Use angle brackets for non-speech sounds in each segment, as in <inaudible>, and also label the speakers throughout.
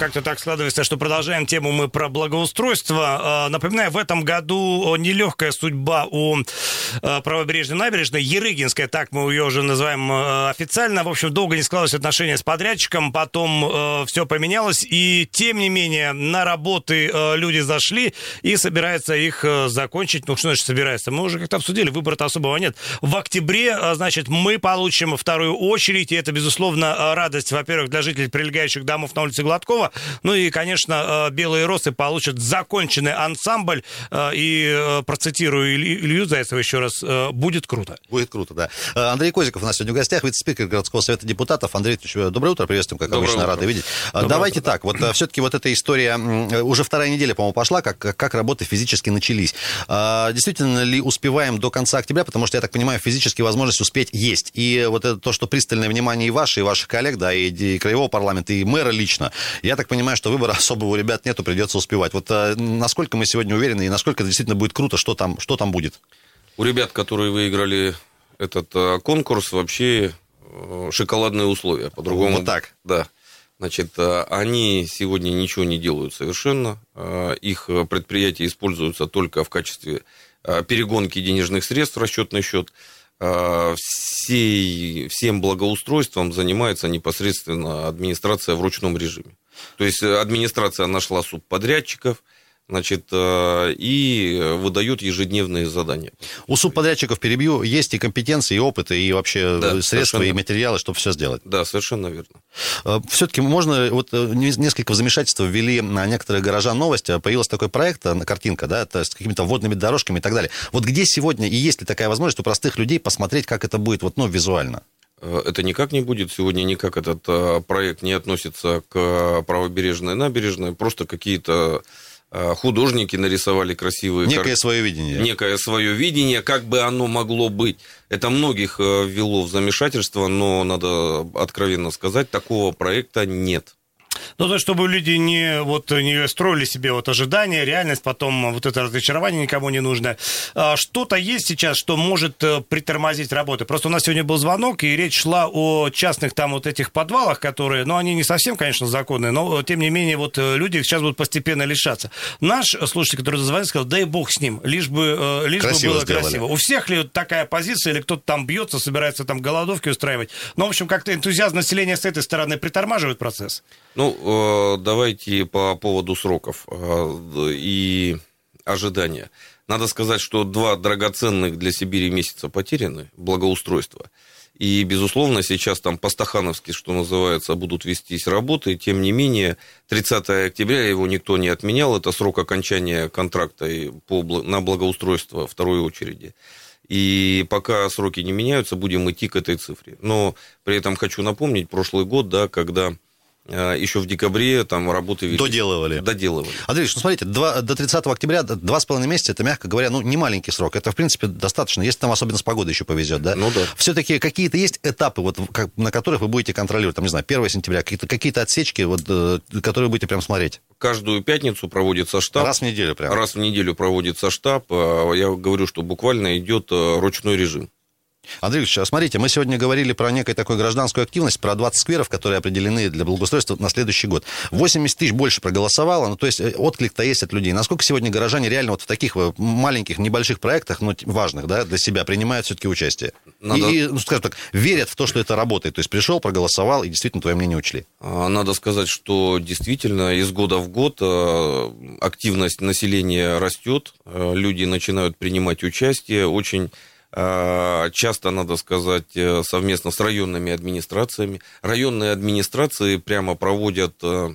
Speaker 1: как-то так складывается, что продолжаем тему мы про благоустройство. А, напоминаю, в этом году нелегкая судьба у а, правобережной набережной, Ерыгинская, так мы ее уже называем а, официально. В общем, долго не складывалось отношения с подрядчиком, потом все поменялось, и тем не менее на работы люди зашли и собираются их закончить. Ну, что значит собирается? Мы уже как-то обсудили, выбора-то особого нет. В октябре, значит, мы получим вторую очередь, и это, безусловно, радость, во-первых, для жителей прилегающих домов на улице Гладкова, ну и, конечно, э, белые росы получат законченный ансамбль. Э, и э, процитирую Илью Зайцева еще раз, будет круто.
Speaker 2: Будет круто, да. Андрей Козиков у нас сегодня в гостях, вице-спикер городского совета депутатов. Андрей Ильич, доброе утро, приветствуем, как доброе обычно, утро. рады видеть. Доброе Давайте утро. так, вот все-таки вот эта история, уже вторая неделя, по-моему, пошла, как, как работы физически начались. Действительно ли успеваем до конца октября, потому что, я так понимаю, физически возможность успеть есть. И вот это то, что пристальное внимание и ваше, и ваших коллег, да, и, и краевого парламента, и мэра лично, я так понимаю, что выбора <laughs> особого у ребят нету, придется успевать. Вот а, насколько мы сегодня уверены и насколько это действительно будет круто, что там, что там будет?
Speaker 3: У ребят, которые выиграли этот а, конкурс, вообще а, шоколадные условия. По-другому.
Speaker 2: Вот так?
Speaker 3: Да. Значит, они сегодня ничего не делают совершенно. Их предприятия используются только в качестве перегонки денежных средств в расчетный счет. Всей, всем благоустройством занимается непосредственно администрация в ручном режиме. То есть администрация нашла субподрядчиков, значит, э, и выдает ежедневные задания.
Speaker 2: У субподрядчиков, перебью, есть и компетенции, и опыт, и вообще да, средства, и материалы, чтобы все сделать.
Speaker 3: Да, совершенно верно.
Speaker 2: Э, Все-таки можно, вот э, несколько замешательств ввели на некоторых горожан новости, появился такой проект, картинка, да, с какими-то водными дорожками и так далее. Вот где сегодня, и есть ли такая возможность у простых людей посмотреть, как это будет, вот, ну, визуально?
Speaker 3: Э, это никак не будет. Сегодня никак этот э, проект не относится к правобережной набережной. Просто какие-то э, художники нарисовали красивые...
Speaker 2: Некое кар... свое видение.
Speaker 3: Некое свое видение, как бы оно могло быть. Это многих ввело в замешательство, но надо откровенно сказать, такого проекта нет.
Speaker 1: Ну, то, чтобы люди не, вот, не строили себе вот ожидания, реальность, потом вот это разочарование никому не нужно. А, что-то есть сейчас, что может э, притормозить работы. Просто у нас сегодня был звонок, и речь шла о частных там вот этих подвалах, которые, ну, они не совсем, конечно, законные, но, тем не менее, вот э, люди сейчас будут постепенно лишаться. Наш слушатель, который зазвонил, сказал, дай бог с ним, лишь бы, э, лишь красиво бы было сделали. красиво. У всех ли такая позиция, или кто-то там бьется, собирается там голодовки устраивать? Ну, в общем, как-то энтузиазм населения с этой стороны притормаживает процесс.
Speaker 3: Ну, э, давайте по поводу сроков э, и ожидания. Надо сказать, что два драгоценных для Сибири месяца потеряны, благоустройство. И, безусловно, сейчас там по-стахановски, что называется, будут вестись работы. Тем не менее, 30 октября его никто не отменял. Это срок окончания контракта по, на благоустройство второй очереди. И пока сроки не меняются, будем идти к этой цифре. Но при этом хочу напомнить прошлый год, да, когда еще в декабре там работы
Speaker 2: велись. Доделывали.
Speaker 3: Доделывали.
Speaker 2: Андрей, ну смотрите, 2, до 30 октября, два с половиной месяца, это, мягко говоря, ну, не маленький срок. Это, в принципе, достаточно, если там особенно с погодой еще повезет, да?
Speaker 3: Ну да.
Speaker 2: Все-таки какие-то есть этапы, вот, как, на которых вы будете контролировать, там, не знаю, 1 сентября, какие-то, какие-то отсечки, вот, э, которые будете прям смотреть?
Speaker 3: Каждую пятницу проводится штаб.
Speaker 2: Раз в неделю прям?
Speaker 3: Раз в неделю проводится штаб. Э, я говорю, что буквально идет ручной режим.
Speaker 2: Андрей Ильич, а смотрите, мы сегодня говорили про некую такую гражданскую активность, про 20 скверов, которые определены для благоустройства на следующий год. 80 тысяч больше проголосовало, ну, то есть э, отклик-то есть от людей. Насколько сегодня горожане реально вот в таких э, маленьких, небольших проектах, но важных, да, для себя, принимают все-таки участие? Надо... И, ну, скажем так, верят в то, что это работает. То есть пришел, проголосовал, и действительно твое мнение учли.
Speaker 3: А, надо сказать, что действительно из года в год э, активность населения растет, люди начинают принимать участие, очень часто, надо сказать, э, совместно с районными администрациями. Районные администрации прямо проводят э, Э,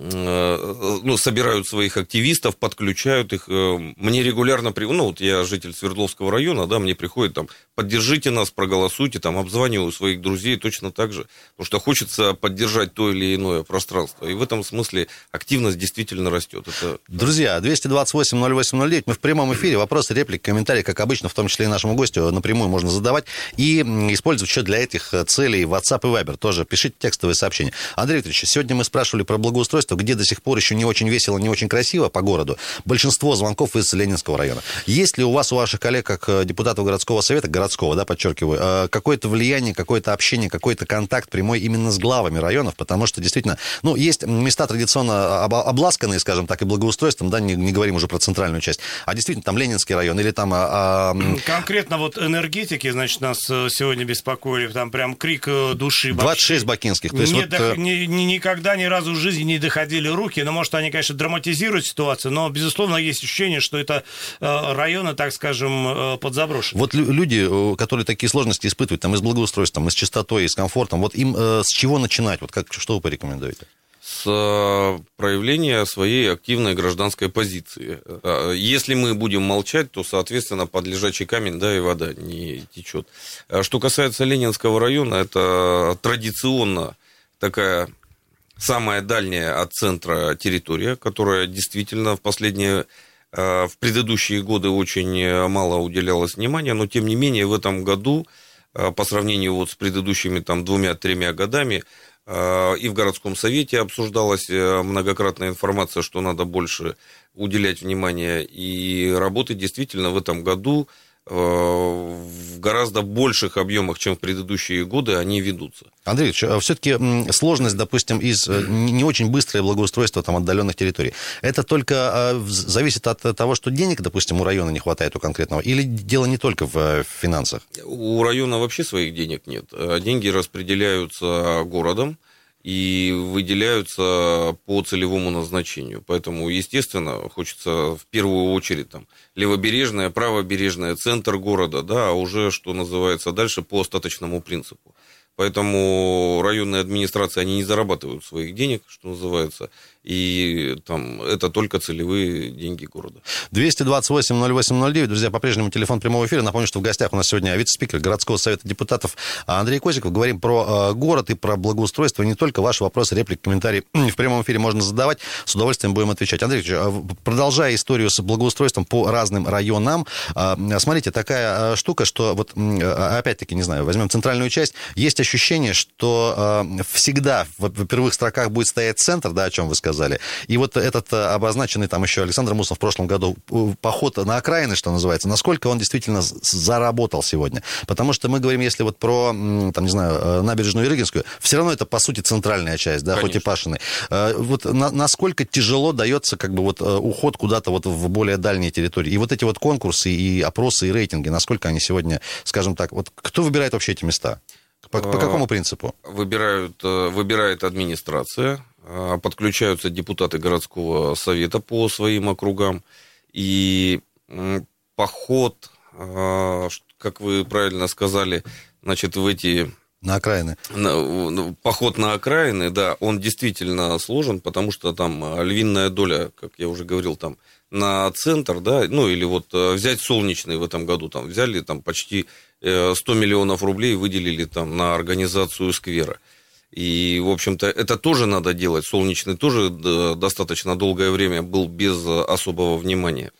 Speaker 3: ну, собирают своих активистов, подключают их. Э, мне регулярно, ну, вот я житель Свердловского района, да, мне приходит там, поддержите нас, проголосуйте, там, обзваниваю своих друзей точно так же, потому что хочется поддержать то или иное пространство. И в этом смысле активность действительно растет. Это...
Speaker 2: Друзья, 228-08-09, мы в прямом эфире, вопросы, реплики, комментарии, как обычно, в том числе и нашему гостю, напрямую можно задавать и использовать еще для этих целей WhatsApp и Viber тоже. Пишите текстовые сообщения. Андрей Викторович, сегодня мы спрашивали про благоустройство, где до сих пор еще не очень весело, не очень красиво по городу. Большинство звонков из Ленинского района. Есть ли у вас, у ваших коллег, как э, депутатов городского совета, городского, да, подчеркиваю, э, какое-то влияние, какое-то общение, какой-то контакт прямой именно с главами районов? Потому что действительно, ну, есть места традиционно обласканные, скажем так, и благоустройством, да, не, не говорим уже про центральную часть, а действительно там Ленинский район или там... А,
Speaker 1: а... Конкретно вот энергетики, значит, нас э, сегодня беспокоили, там прям крик души.
Speaker 2: 26 бакинских. То есть
Speaker 1: не
Speaker 2: вот...
Speaker 1: до... ни, ни, никогда ни разу в жизни не доходили руки, но, может, они, конечно, драматизируют ситуацию, но, безусловно, есть ощущение, что это районы, так скажем, подзаброшены.
Speaker 2: Вот люди, которые такие сложности испытывают, там, и с благоустройством, и с чистотой, и с комфортом, вот им с чего начинать? Вот как, что вы порекомендуете?
Speaker 3: с э, проявления своей активной гражданской позиции. Э, если мы будем молчать, то, соответственно, под лежачий камень, да, и вода не течет. Э, что касается Ленинского района, это традиционно такая самая дальняя от центра территория, которая действительно в последние в предыдущие годы очень мало уделялось внимания, но тем не менее в этом году по сравнению вот с предыдущими там двумя-тремя годами Э, и в городском совете обсуждалась э, многократная информация, что надо больше уделять внимание. И работы действительно в этом году э, в гораздо больших объемах, чем в предыдущие годы, они ведутся.
Speaker 2: Андрей а все-таки сложность, допустим, из не очень быстрое благоустройство там, отдаленных территорий, это только зависит от того, что денег, допустим, у района не хватает у конкретного, или дело не только в финансах?
Speaker 3: У района вообще своих денег нет. Деньги распределяются городом, и выделяются по целевому назначению. Поэтому, естественно, хочется в первую очередь там левобережная, правобережная, центр города, да, а уже, что называется, дальше по остаточному принципу. Поэтому районные администрации, они не зарабатывают своих денег, что называется, и там это только целевые деньги города.
Speaker 2: 228-08-09, друзья, по-прежнему телефон прямого эфира. Напомню, что в гостях у нас сегодня вице-спикер городского совета депутатов Андрей Козиков. Говорим про э, город и про благоустройство. Не только ваши вопросы, реплики, комментарии <clears throat> в прямом эфире можно задавать. С удовольствием будем отвечать. Андрей а продолжая историю с благоустройством по разным районам, смотрите, такая штука, что вот опять-таки, не знаю, возьмем центральную часть, есть ощущение, что всегда в первых строках будет стоять центр, да, о чем вы сказали. И вот этот э, обозначенный там еще Александр Мусов в прошлом году поход на окраины, что называется, насколько он действительно заработал сегодня. Потому что мы говорим, если вот про, там, не знаю, э, набережную Ирыгинскую, все равно это, по сути, центральная часть, да, Конечно. хоть и Пашиной. Э, вот на, насколько тяжело дается как бы вот уход куда-то вот в более дальние территории. И вот эти вот конкурсы и опросы и рейтинги, насколько они сегодня, скажем так, вот кто выбирает вообще эти места? По, по какому принципу?
Speaker 3: Выбирают, э, выбирает администрация, э, подключаются депутаты городского совета по своим округам. И поход, э, как вы правильно сказали, значит, в эти
Speaker 2: на окраины.
Speaker 3: На, поход на окраины, да, он действительно сложен, потому что там львиная доля, как я уже говорил, там на центр, да, ну или вот взять солнечный в этом году, там взяли там почти 100 э, миллионов рублей выделили там на организацию сквера. И, в общем-то, это тоже надо делать. Солнечный тоже достаточно долгое время был без особого внимания.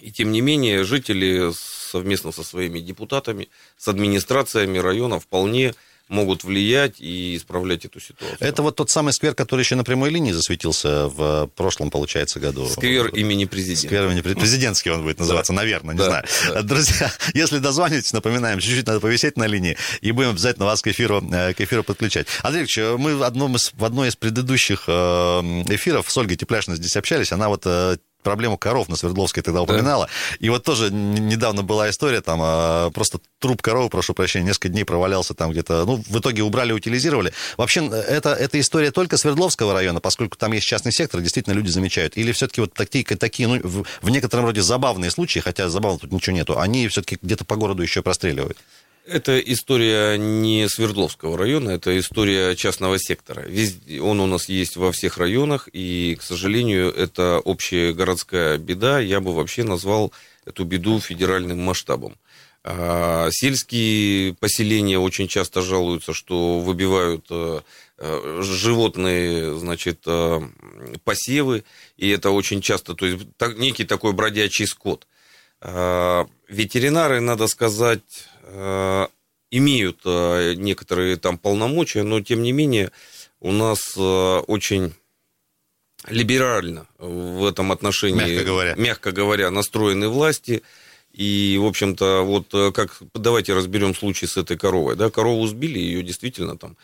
Speaker 3: И, тем не менее, жители совместно со своими депутатами, с администрациями района вполне могут влиять и исправлять эту ситуацию.
Speaker 2: Это вот тот самый сквер, который еще на прямой линии засветился в прошлом, получается, году.
Speaker 3: Сквер имени президента.
Speaker 2: Сквер имени президентский он будет называться, да. наверное, не да, знаю. Да. Друзья, <laughs> если дозвонитесь, напоминаем, чуть-чуть надо повисеть на линии, и будем обязательно вас к эфиру, э, к эфиру подключать. Андрей Ильич, мы в, одном из, в одной из предыдущих э, эфиров с Ольгой Тепляшиной здесь общались, она вот э, проблему коров на Свердловской тогда упоминала. Да. И вот тоже недавно была история, там а, просто труп коровы, прошу прощения, несколько дней провалялся там где-то. Ну, в итоге убрали, утилизировали. Вообще, это, это история только Свердловского района, поскольку там есть частный сектор, действительно люди замечают. Или все-таки вот такие, такие ну, в, в некотором роде забавные случаи, хотя забавно тут ничего нету, они все-таки где-то по городу еще простреливают.
Speaker 3: Это история не Свердловского района, это история частного сектора. Везде, он у нас есть во всех районах, и, к сожалению, это общая городская беда. Я бы вообще назвал эту беду федеральным масштабом. А сельские поселения очень часто жалуются, что выбивают э, э, животные, значит, э, посевы, и это очень часто, то есть некий такой бродячий скот. А ветеринары, надо сказать, имеют э, некоторые там полномочия, но тем не менее у нас э, очень либерально в этом отношении,
Speaker 2: мягко говоря,
Speaker 3: мягко говоря настроены власти. И, в общем-то, вот как давайте разберем случай с этой коровой. Да, корову сбили, ее действительно там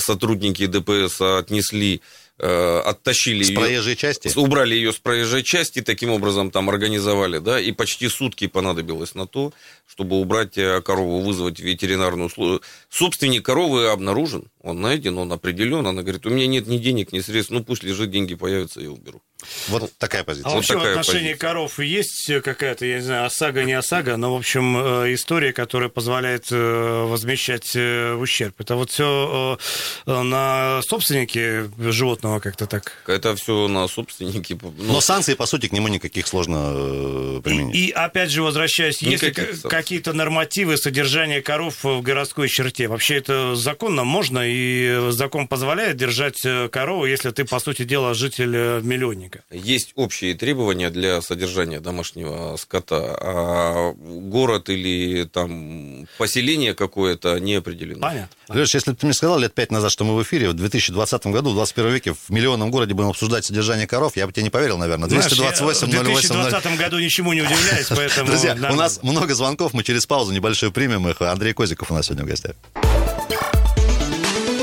Speaker 3: сотрудники ДПС отнесли Э, оттащили
Speaker 2: с
Speaker 3: ее...
Speaker 2: проезжей части?
Speaker 3: Убрали ее с проезжей части, таким образом там организовали, да, и почти сутки понадобилось на то, чтобы убрать э, корову, вызвать ветеринарную службу. Собственник коровы обнаружен, он найден, он определен. Она говорит, у меня нет ни денег, ни средств, ну пусть лежит, деньги появятся, я уберу.
Speaker 2: Вот такая позиция. А
Speaker 1: вот
Speaker 2: вообще
Speaker 1: такая в отношении позиция. коров есть какая-то, я не знаю, ОСАГО, не ОСАГО, но, в общем, э, история, которая позволяет возмещать ущерб. Это вот все на собственнике животного ну, как-то так.
Speaker 3: Это все на собственники.
Speaker 2: Ну... Но санкции, по сути, к нему никаких сложно э, применить.
Speaker 1: И, и опять же, возвращаясь, есть какие-то нормативы содержания коров в городской черте? Вообще это законно? Можно? И закон позволяет держать э, корову, если ты, по сути дела, житель э, миллионника?
Speaker 3: Есть общие требования для содержания домашнего скота, а город или там поселение какое-то не определено.
Speaker 2: Понятно. Леш, если бы ты мне сказал лет пять назад, что мы в эфире в 2020 году, в 21 веке в миллионном городе будем обсуждать содержание коров, я бы тебе не поверил, наверное. 228
Speaker 1: Знаешь, я в 2020 году ничему не удивляюсь, <laughs> поэтому...
Speaker 2: Друзья, у нас много звонков, мы через паузу небольшую примем их. Андрей Козиков у нас сегодня в гостях.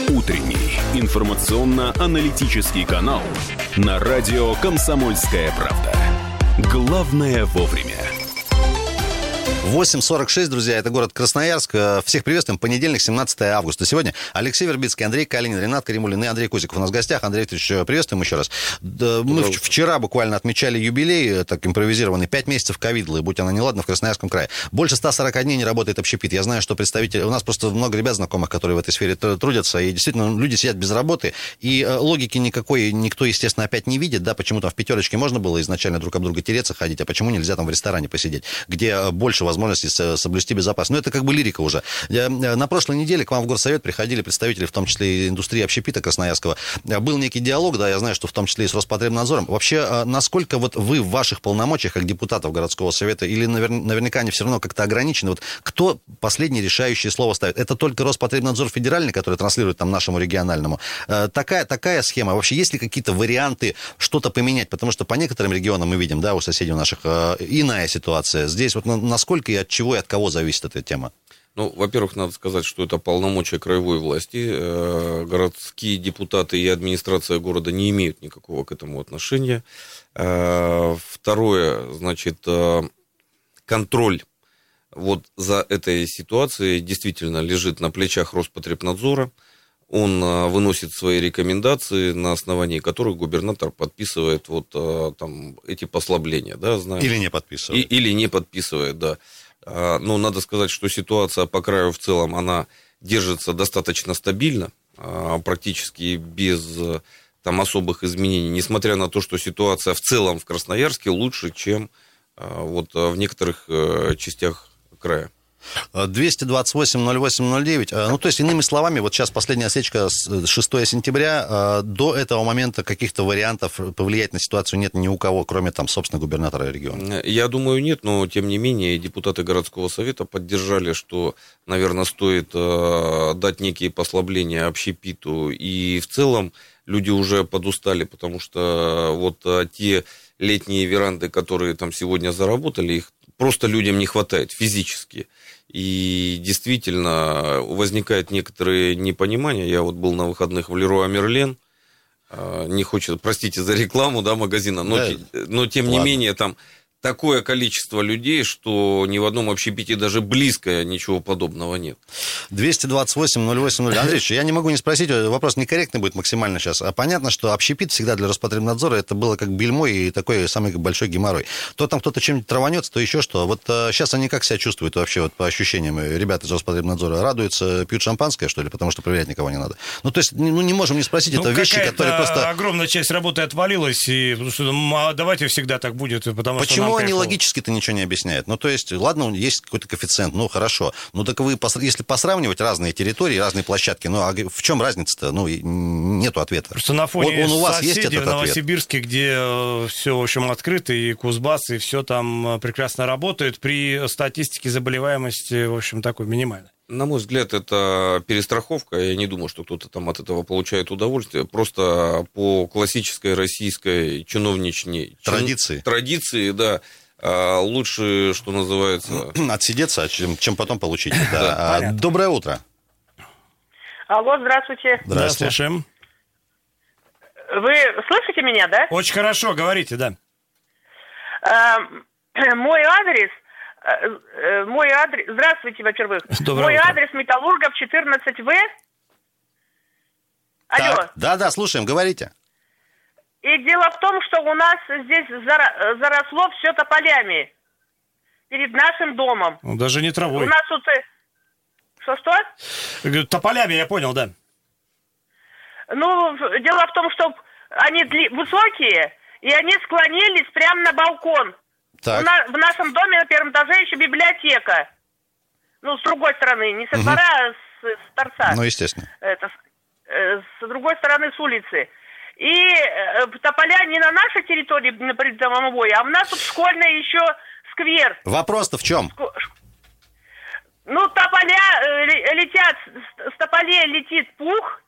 Speaker 4: Утренний информационно-аналитический канал на радио «Комсомольская правда». Главное вовремя.
Speaker 2: 8.46, друзья, это город Красноярск. Э, всех приветствуем. Понедельник, 17 августа. Сегодня Алексей Вербицкий, Андрей Калинин, Ренат Каримулин и Андрей Кузиков у нас в гостях. Андрей Викторович, э, приветствуем еще раз. Мы вчера буквально отмечали юбилей, э, так импровизированный, 5 месяцев ковидлы, будь она неладна, в Красноярском крае. Больше 140 дней не работает общепит. Я знаю, что представители... У нас просто много ребят знакомых, которые в этой сфере трудятся, и действительно люди сидят без работы, и логики никакой никто, естественно, опять не видит, да, почему там в пятерочке можно было изначально друг об друга тереться, ходить, а почему нельзя там в ресторане посидеть, где больше возможностей возможности соблюсти безопасность. Но это как бы лирика уже. Э, на прошлой неделе к вам в Горсовет приходили представители, в том числе и индустрии общепита Красноярского. Э, был некий диалог, да, я знаю, что в том числе и с Роспотребнадзором. Вообще, э, насколько вот вы в ваших полномочиях, как депутатов городского совета, или наверняка они все равно как-то ограничены, вот кто последнее решающее слово ставит? Это только Роспотребнадзор федеральный, который транслирует там нашему региональному. Такая, такая схема. Вообще, есть ли какие-то варианты что-то поменять? Потому что по некоторым регионам мы видим, да, у соседей наших иная ситуация. Здесь вот насколько и от чего и от кого зависит эта тема?
Speaker 3: Ну, во-первых, надо сказать, что это полномочия краевой власти. Э, городские депутаты и администрация города не имеют никакого к этому отношения. Э, второе, значит, э, контроль вот за этой ситуацией действительно лежит на плечах Роспотребнадзора. Он выносит свои рекомендации, на основании которых губернатор подписывает вот там эти послабления, да,
Speaker 2: знаем. Или не подписывает.
Speaker 3: И, или не подписывает, да. А, ну, надо сказать, что ситуация по краю в целом, она держится достаточно стабильно, а, практически без там особых изменений, несмотря на то, что ситуация в целом в Красноярске лучше, чем а, вот в некоторых э, частях края.
Speaker 2: 228-08-09. Э, ну, то есть, иными словами, вот сейчас последняя осечка 6 э, сентября. Э, до этого момента каких-то вариантов повлиять на ситуацию нет ни у кого, кроме там, собственно, губернатора региона.
Speaker 3: Я думаю, нет, но тем не менее депутаты городского совета поддержали, что, наверное, стоит дать некие послабления общепиту. И в целом люди уже подустали, потому что вот те летние веранды, которые там сегодня заработали, их просто людям не хватает физически. И действительно возникает некоторое непонимание. Я вот был на выходных в Леруа Мерлен, а, не хочет, простите за рекламу, да, магазина, но, да, но тем ладно. не менее там такое количество людей, что ни в одном общепите даже близко ничего подобного нет.
Speaker 2: 228-08-0. Андреевич, я не могу не спросить, вопрос некорректный будет максимально сейчас. А понятно, что общепит всегда для Роспотребнадзора это было как бельмо и такой самый большой геморрой. То там кто-то чем-нибудь траванется, то еще что. Вот а, сейчас они как себя чувствуют вообще вот, по ощущениям? Ребята из Роспотребнадзора радуются, пьют шампанское, что ли, потому что проверять никого не надо. Ну, то есть, ну, не можем не спросить, ну, это вещи, которые просто...
Speaker 1: огромная часть работы отвалилась, и потому что, ну, давайте всегда так будет, потому
Speaker 2: Почему что Почему они логически-то ничего не объясняют? Ну, то есть, ладно, есть какой-то коэффициент, ну, хорошо. Ну, так вы, если посравнивать разные территории, разные площадки, ну, а в чем разница-то? Ну, нету ответа.
Speaker 1: Просто на фоне он, он у вас есть этот в Новосибирске, ответ? где э, все, в общем, открыто, и Кузбасс, и все там э, прекрасно работает, при статистике заболеваемости, в общем, такой минимальной.
Speaker 3: На мой взгляд, это перестраховка. Я не думаю, что кто-то там от этого получает удовольствие. Просто по классической российской чиновничной
Speaker 2: традиции,
Speaker 3: чин... традиции да, а, лучше, что называется... <clears throat>
Speaker 2: Отсидеться, чем, чем потом получить. <laughs> Да. А, доброе утро.
Speaker 5: Алло, здравствуйте.
Speaker 1: Здравствуйте. слушаем.
Speaker 5: Вы слышите меня, да?
Speaker 1: Очень хорошо, говорите, да.
Speaker 5: А, <clears throat> мой адрес мой адрес... Здравствуйте, во-первых.
Speaker 1: Доброе
Speaker 5: мой
Speaker 1: утро.
Speaker 5: адрес Металлургов 14В.
Speaker 2: Алло. Так, да-да, слушаем, говорите.
Speaker 5: И дело в том, что у нас здесь заросло все тополями перед нашим домом.
Speaker 1: Ну, даже не травой.
Speaker 5: У нас тут... Э, Что-что?
Speaker 1: Тополями, я понял, да.
Speaker 5: Ну, дело в том, что они высокие, и они склонились прямо на балкон.
Speaker 2: Так.
Speaker 5: На, в нашем доме на первом этаже еще библиотека. Ну, с другой стороны, не со двора, а с, с торца.
Speaker 2: Ну, естественно.
Speaker 5: Это, э, с другой стороны, с улицы. И э, тополя не на нашей территории, на придомовой, а у нас тут школьный еще сквер.
Speaker 2: Вопрос-то в чем?
Speaker 5: Ну, тополя э, летят, с тополей летит пух.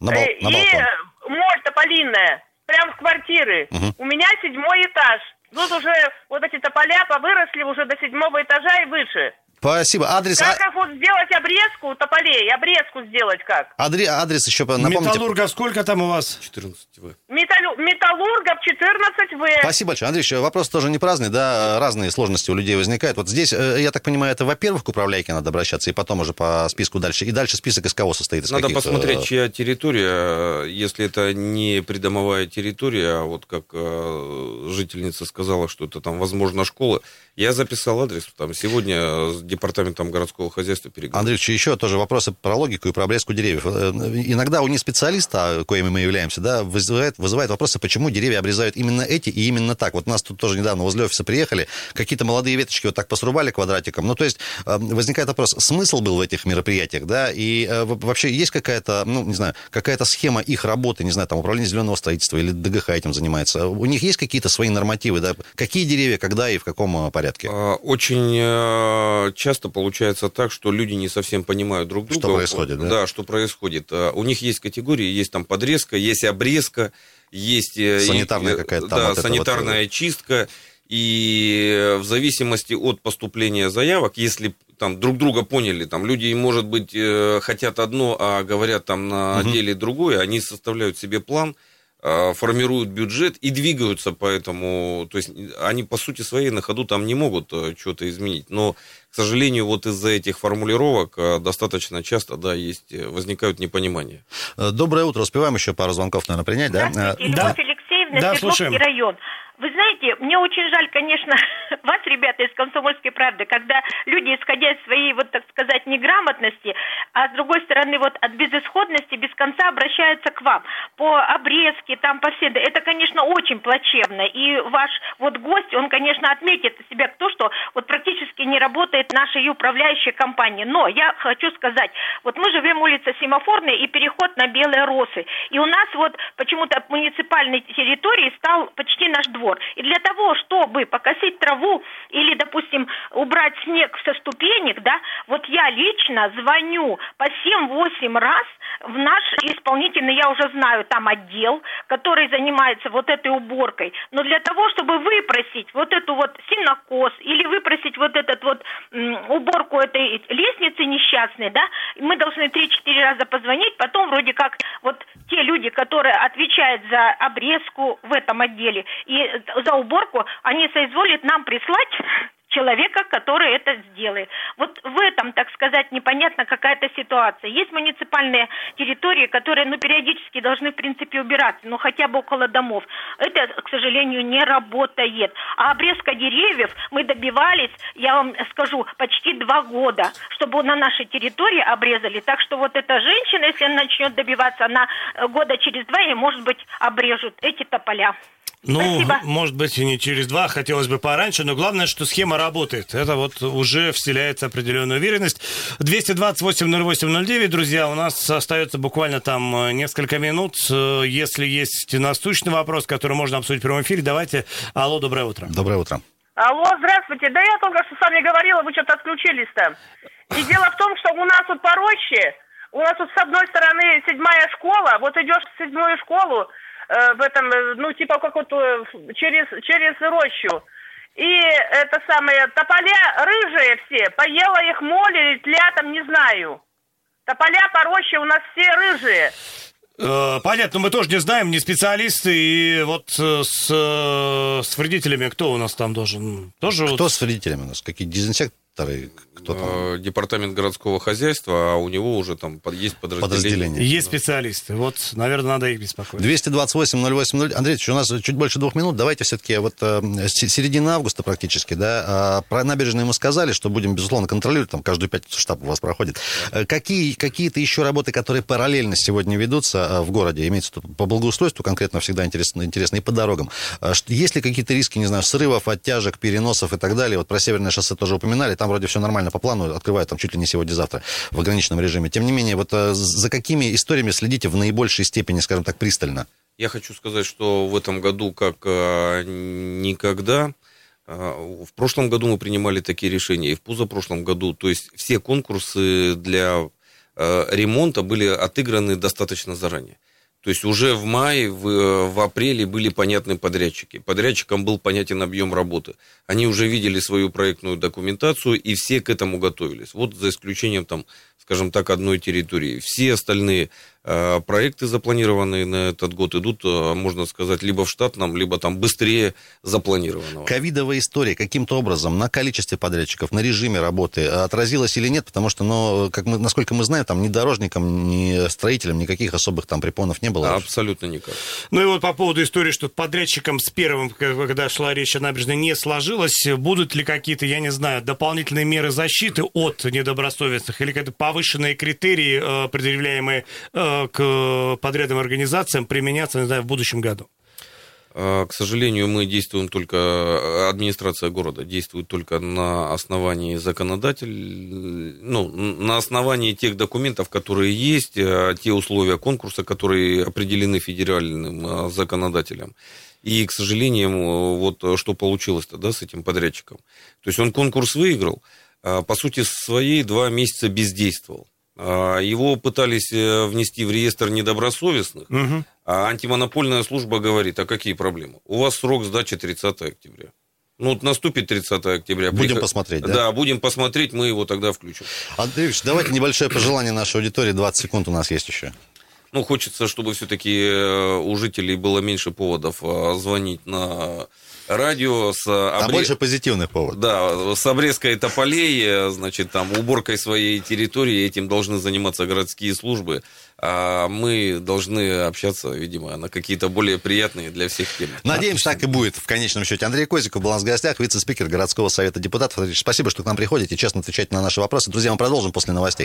Speaker 2: На бол-
Speaker 5: э,
Speaker 2: на
Speaker 5: и
Speaker 2: балкон.
Speaker 5: моль тополинная. Прям в квартиры.
Speaker 2: Угу.
Speaker 5: У меня седьмой этаж. Тут уже вот эти тополя повыросли уже до седьмого этажа и выше.
Speaker 2: Спасибо. Адрес...
Speaker 5: Как, как вот сделать обрезку тополей? Обрезку сделать как?
Speaker 2: Адре... Адрес еще напомните.
Speaker 1: Металлурга сколько там у вас?
Speaker 3: 14В.
Speaker 5: Металлю... Металлургов 14В.
Speaker 2: Спасибо большое. Андрей, еще вопрос тоже не праздный, да, разные сложности у людей возникают. Вот здесь, э, я так понимаю, это, во-первых, к управляйке надо обращаться, и потом уже по списку дальше. И дальше список из кого состоит? Из
Speaker 3: Надо посмотреть,
Speaker 2: э,
Speaker 3: чья территория. Если это не придомовая территория, а вот как э, жительница сказала, что это там, возможно, школа. Я записал адрес, там сегодня департаментом городского хозяйства переговорил.
Speaker 2: Андрей, еще тоже вопросы про логику и про обрезку деревьев. Э, Иногда у не специалиста, коими мы являемся, да, вызывает, вызывает вопросы, почему деревья обрезают именно эти и именно так. Вот нас тут тоже недавно возле офиса приехали, какие-то молодые веточки вот так посрубали квадратиком. Ну, то есть э, возникает вопрос, смысл был в этих мероприятиях, да, и э, вообще есть какая-то, ну, не знаю, какая-то схема их работы, не знаю, там, управление зеленого строительства или ДГХ этим занимается. У них есть какие-то свои нормативы, да, какие деревья, когда и в каком порядке?
Speaker 3: А, очень часто получается так, что люди не совсем понимают друг друга.
Speaker 2: Что происходит, да?
Speaker 3: Да, что происходит. А, у них есть категории, есть там подрезка, есть обрезка, есть... э,
Speaker 2: Санитарная
Speaker 3: и-
Speaker 2: какая-то там
Speaker 3: Да,
Speaker 2: вот
Speaker 3: санитарная
Speaker 2: вот.
Speaker 3: чистка. И в зависимости от поступления заявок, если там друг друга поняли, там люди, может быть, э, хотят одно, а говорят там на
Speaker 2: Мгм.
Speaker 3: деле другое, они составляют себе план, э, формируют бюджет и двигаются по этому, то есть они по сути своей на ходу там не могут э, что-то изменить, но, к сожалению, вот из-за этих формулировок э, достаточно часто, да, есть, э, возникают непонимания.
Speaker 2: Доброе утро. Успеваем еще пару звонков, наверное, принять, да?
Speaker 1: Да.
Speaker 6: Алексеевна,
Speaker 1: Да,
Speaker 6: Свердловский
Speaker 1: слушаем.
Speaker 6: район. Вы знаете, мне очень жаль, конечно, <laughs> вас, ребята, из «Комсомольской правды», когда люди, исходя из своей, вот так сказать, неграмотности, а с другой стороны, вот от безысходности без конца обращаются к вам по обрезке, там, по всем. Это, конечно, очень плачевно. И ваш вот гость, он, конечно, отметит себя то, что вот практически не работает наша и управляющая компания. Но я хочу сказать, вот мы живем улица Семафорная и переход на Белые Росы. И у нас вот почему-то муниципальной территории стал почти наш двор. И для того, чтобы покосить траву или, допустим, убрать снег со ступенек, да, вот я лично звоню по 7-8 раз в наш исполнительный, я уже знаю, там отдел, который занимается вот этой уборкой. Но для того, чтобы выпросить вот эту вот синокос или выпросить вот этот вот м, уборку этой лестницы несчастной, да, мы должны 3-4 раза позвонить, потом вроде как вот те люди, которые отвечают за обрезку в этом отделе и за уборку, они соизволят нам прислать человека, который это сделает. Вот в этом, так сказать, непонятно какая-то ситуация. Есть муниципальные территории, которые, ну, периодически должны, в принципе, убираться, ну, хотя бы около домов. Это, к сожалению, не работает. А обрезка деревьев мы добивались, я вам скажу, почти два года, чтобы на нашей территории обрезали. Так что вот эта женщина, если она начнет добиваться, она э, года через два, ей, может быть, обрежут эти тополя.
Speaker 1: Ну,
Speaker 6: Спасибо.
Speaker 1: может быть, и не через два, хотелось бы пораньше, но главное, что схема работает. Это вот уже вселяется определенная уверенность. 228-08-09, друзья, у нас остается буквально там э, несколько минут. Э, Если есть насущный вопрос, который можно обсудить в прямом эфире, давайте. Алло, доброе утро.
Speaker 2: Доброе утро.
Speaker 5: Алло, здравствуйте. Да я только что с вами говорила, вы что-то отключились там. И дело в том, что у нас вот по роще, у нас вот с одной стороны седьмая школа, вот идешь в седьмую школу, в этом, э, ну, типа как вот э, через, через рощу. И это самое, тополя рыжие все, поела их моли, тля там, не знаю. Тополя по роще у нас все рыжие.
Speaker 1: Э, понятно, мы тоже не знаем, не специалисты, и вот э, с, э, с вредителями кто у нас там должен? Тоже
Speaker 2: Кто
Speaker 1: вот...
Speaker 2: с вредителями у нас? Какие дезинсекторы? Кто там?
Speaker 3: Э, Департамент городского хозяйства, а у него уже там есть подразделение.
Speaker 2: Подразделение.
Speaker 1: Есть специалисты, вот, наверное, надо их беспокоить.
Speaker 2: 228-08-0. Андрей, у нас чуть больше двух минут. Давайте все-таки вот э, с- середина августа практически, да, а, про набережные мы сказали, что будем, безусловно, контролировать, там каждую пятницу штаб у вас проходит. Э, Какие, какие-то еще работы, которые параллельно сегодня ведутся в городе, имеется в виду по благоустройству конкретно всегда интересно, интересно и по дорогам. Ш- Есть ли какие-то риски, не знаю, срывов, оттяжек, переносов и так далее? Вот про Северное шоссе тоже упоминали, там вроде все нормально по плану, открывают там чуть ли не сегодня-завтра в ограниченном режиме. Тем не менее, вот э, за какими историями следите в наибольшей степени, скажем так, пристально?
Speaker 3: Я хочу сказать, что в этом году, как э, никогда, э, в прошлом году мы принимали такие решения, и в позапрошлом году, то есть все конкурсы для ремонта были отыграны достаточно заранее. То есть уже в мае, в, э, в апреле были понятны подрядчики. Подрядчикам был понятен объем работы. Они уже видели свою проектную документацию, и все к этому готовились. Вот за исключением, там, скажем так, одной территории. Все остальные проекты, запланированные на этот год, идут, э, можно сказать, либо в штатном, либо там быстрее запланированного.
Speaker 2: Ковидовая история каким-то образом на количестве подрядчиков, на режиме работы э, отразилась или нет? Потому что, ну, как мы, насколько мы знаем, там ни дорожникам, ни строителям никаких особых там препонов не было.
Speaker 3: Абсолютно никак.
Speaker 1: Ну и вот по поводу истории, что подрядчикам с первым, когда шла речь о набережной, не сложилось, будут ли какие-то, я не знаю, дополнительные меры защиты от недобросовестных или какие-то повышенные критерии, э, предъявляемые э, к подрядным организациям, применяться, не знаю, в будущем году?
Speaker 3: А, К сожалению, мы действуем только, администрация города действует только на основании законодатель, ну, на основании тех документов, которые есть, те условия конкурса, которые определены федеральным законодателем. И, к сожалению, вот что получилось-то, да, с этим подрядчиком. То есть он конкурс выиграл, а, по сути своей два месяца бездействовал. А, Его пытались э, внести в реестр недобросовестных, а антимонопольная служба говорит, а какие проблемы? У вас срок сдачи 30 октября. Ну, вот наступит 30 октября.
Speaker 2: Будем
Speaker 3: Приход-
Speaker 2: посмотреть, да?
Speaker 3: Да, будем посмотреть, мы его тогда включим.
Speaker 2: Андрей Ильич, давайте небольшое пожелание нашей аудитории, 20 секунд у нас есть еще.
Speaker 3: Ну, хочется, чтобы все-таки у жителей было меньше поводов а, звонить на радио с
Speaker 2: А
Speaker 3: обре-
Speaker 2: больше позитивных поводов.
Speaker 3: Да, с обрезкой тополей, э, значит, там, уборкой своей территории, этим должны заниматься городские службы, а мы должны общаться, видимо, на какие-то более приятные для всех темы.
Speaker 2: Надеемся, так и будет в конечном счете. Андрей Козиков был у нас в гостях, вице-спикер городского совета депутатов. Спасибо, что к нам приходите, честно отвечаете на наши вопросы. Друзья, мы продолжим после новостей.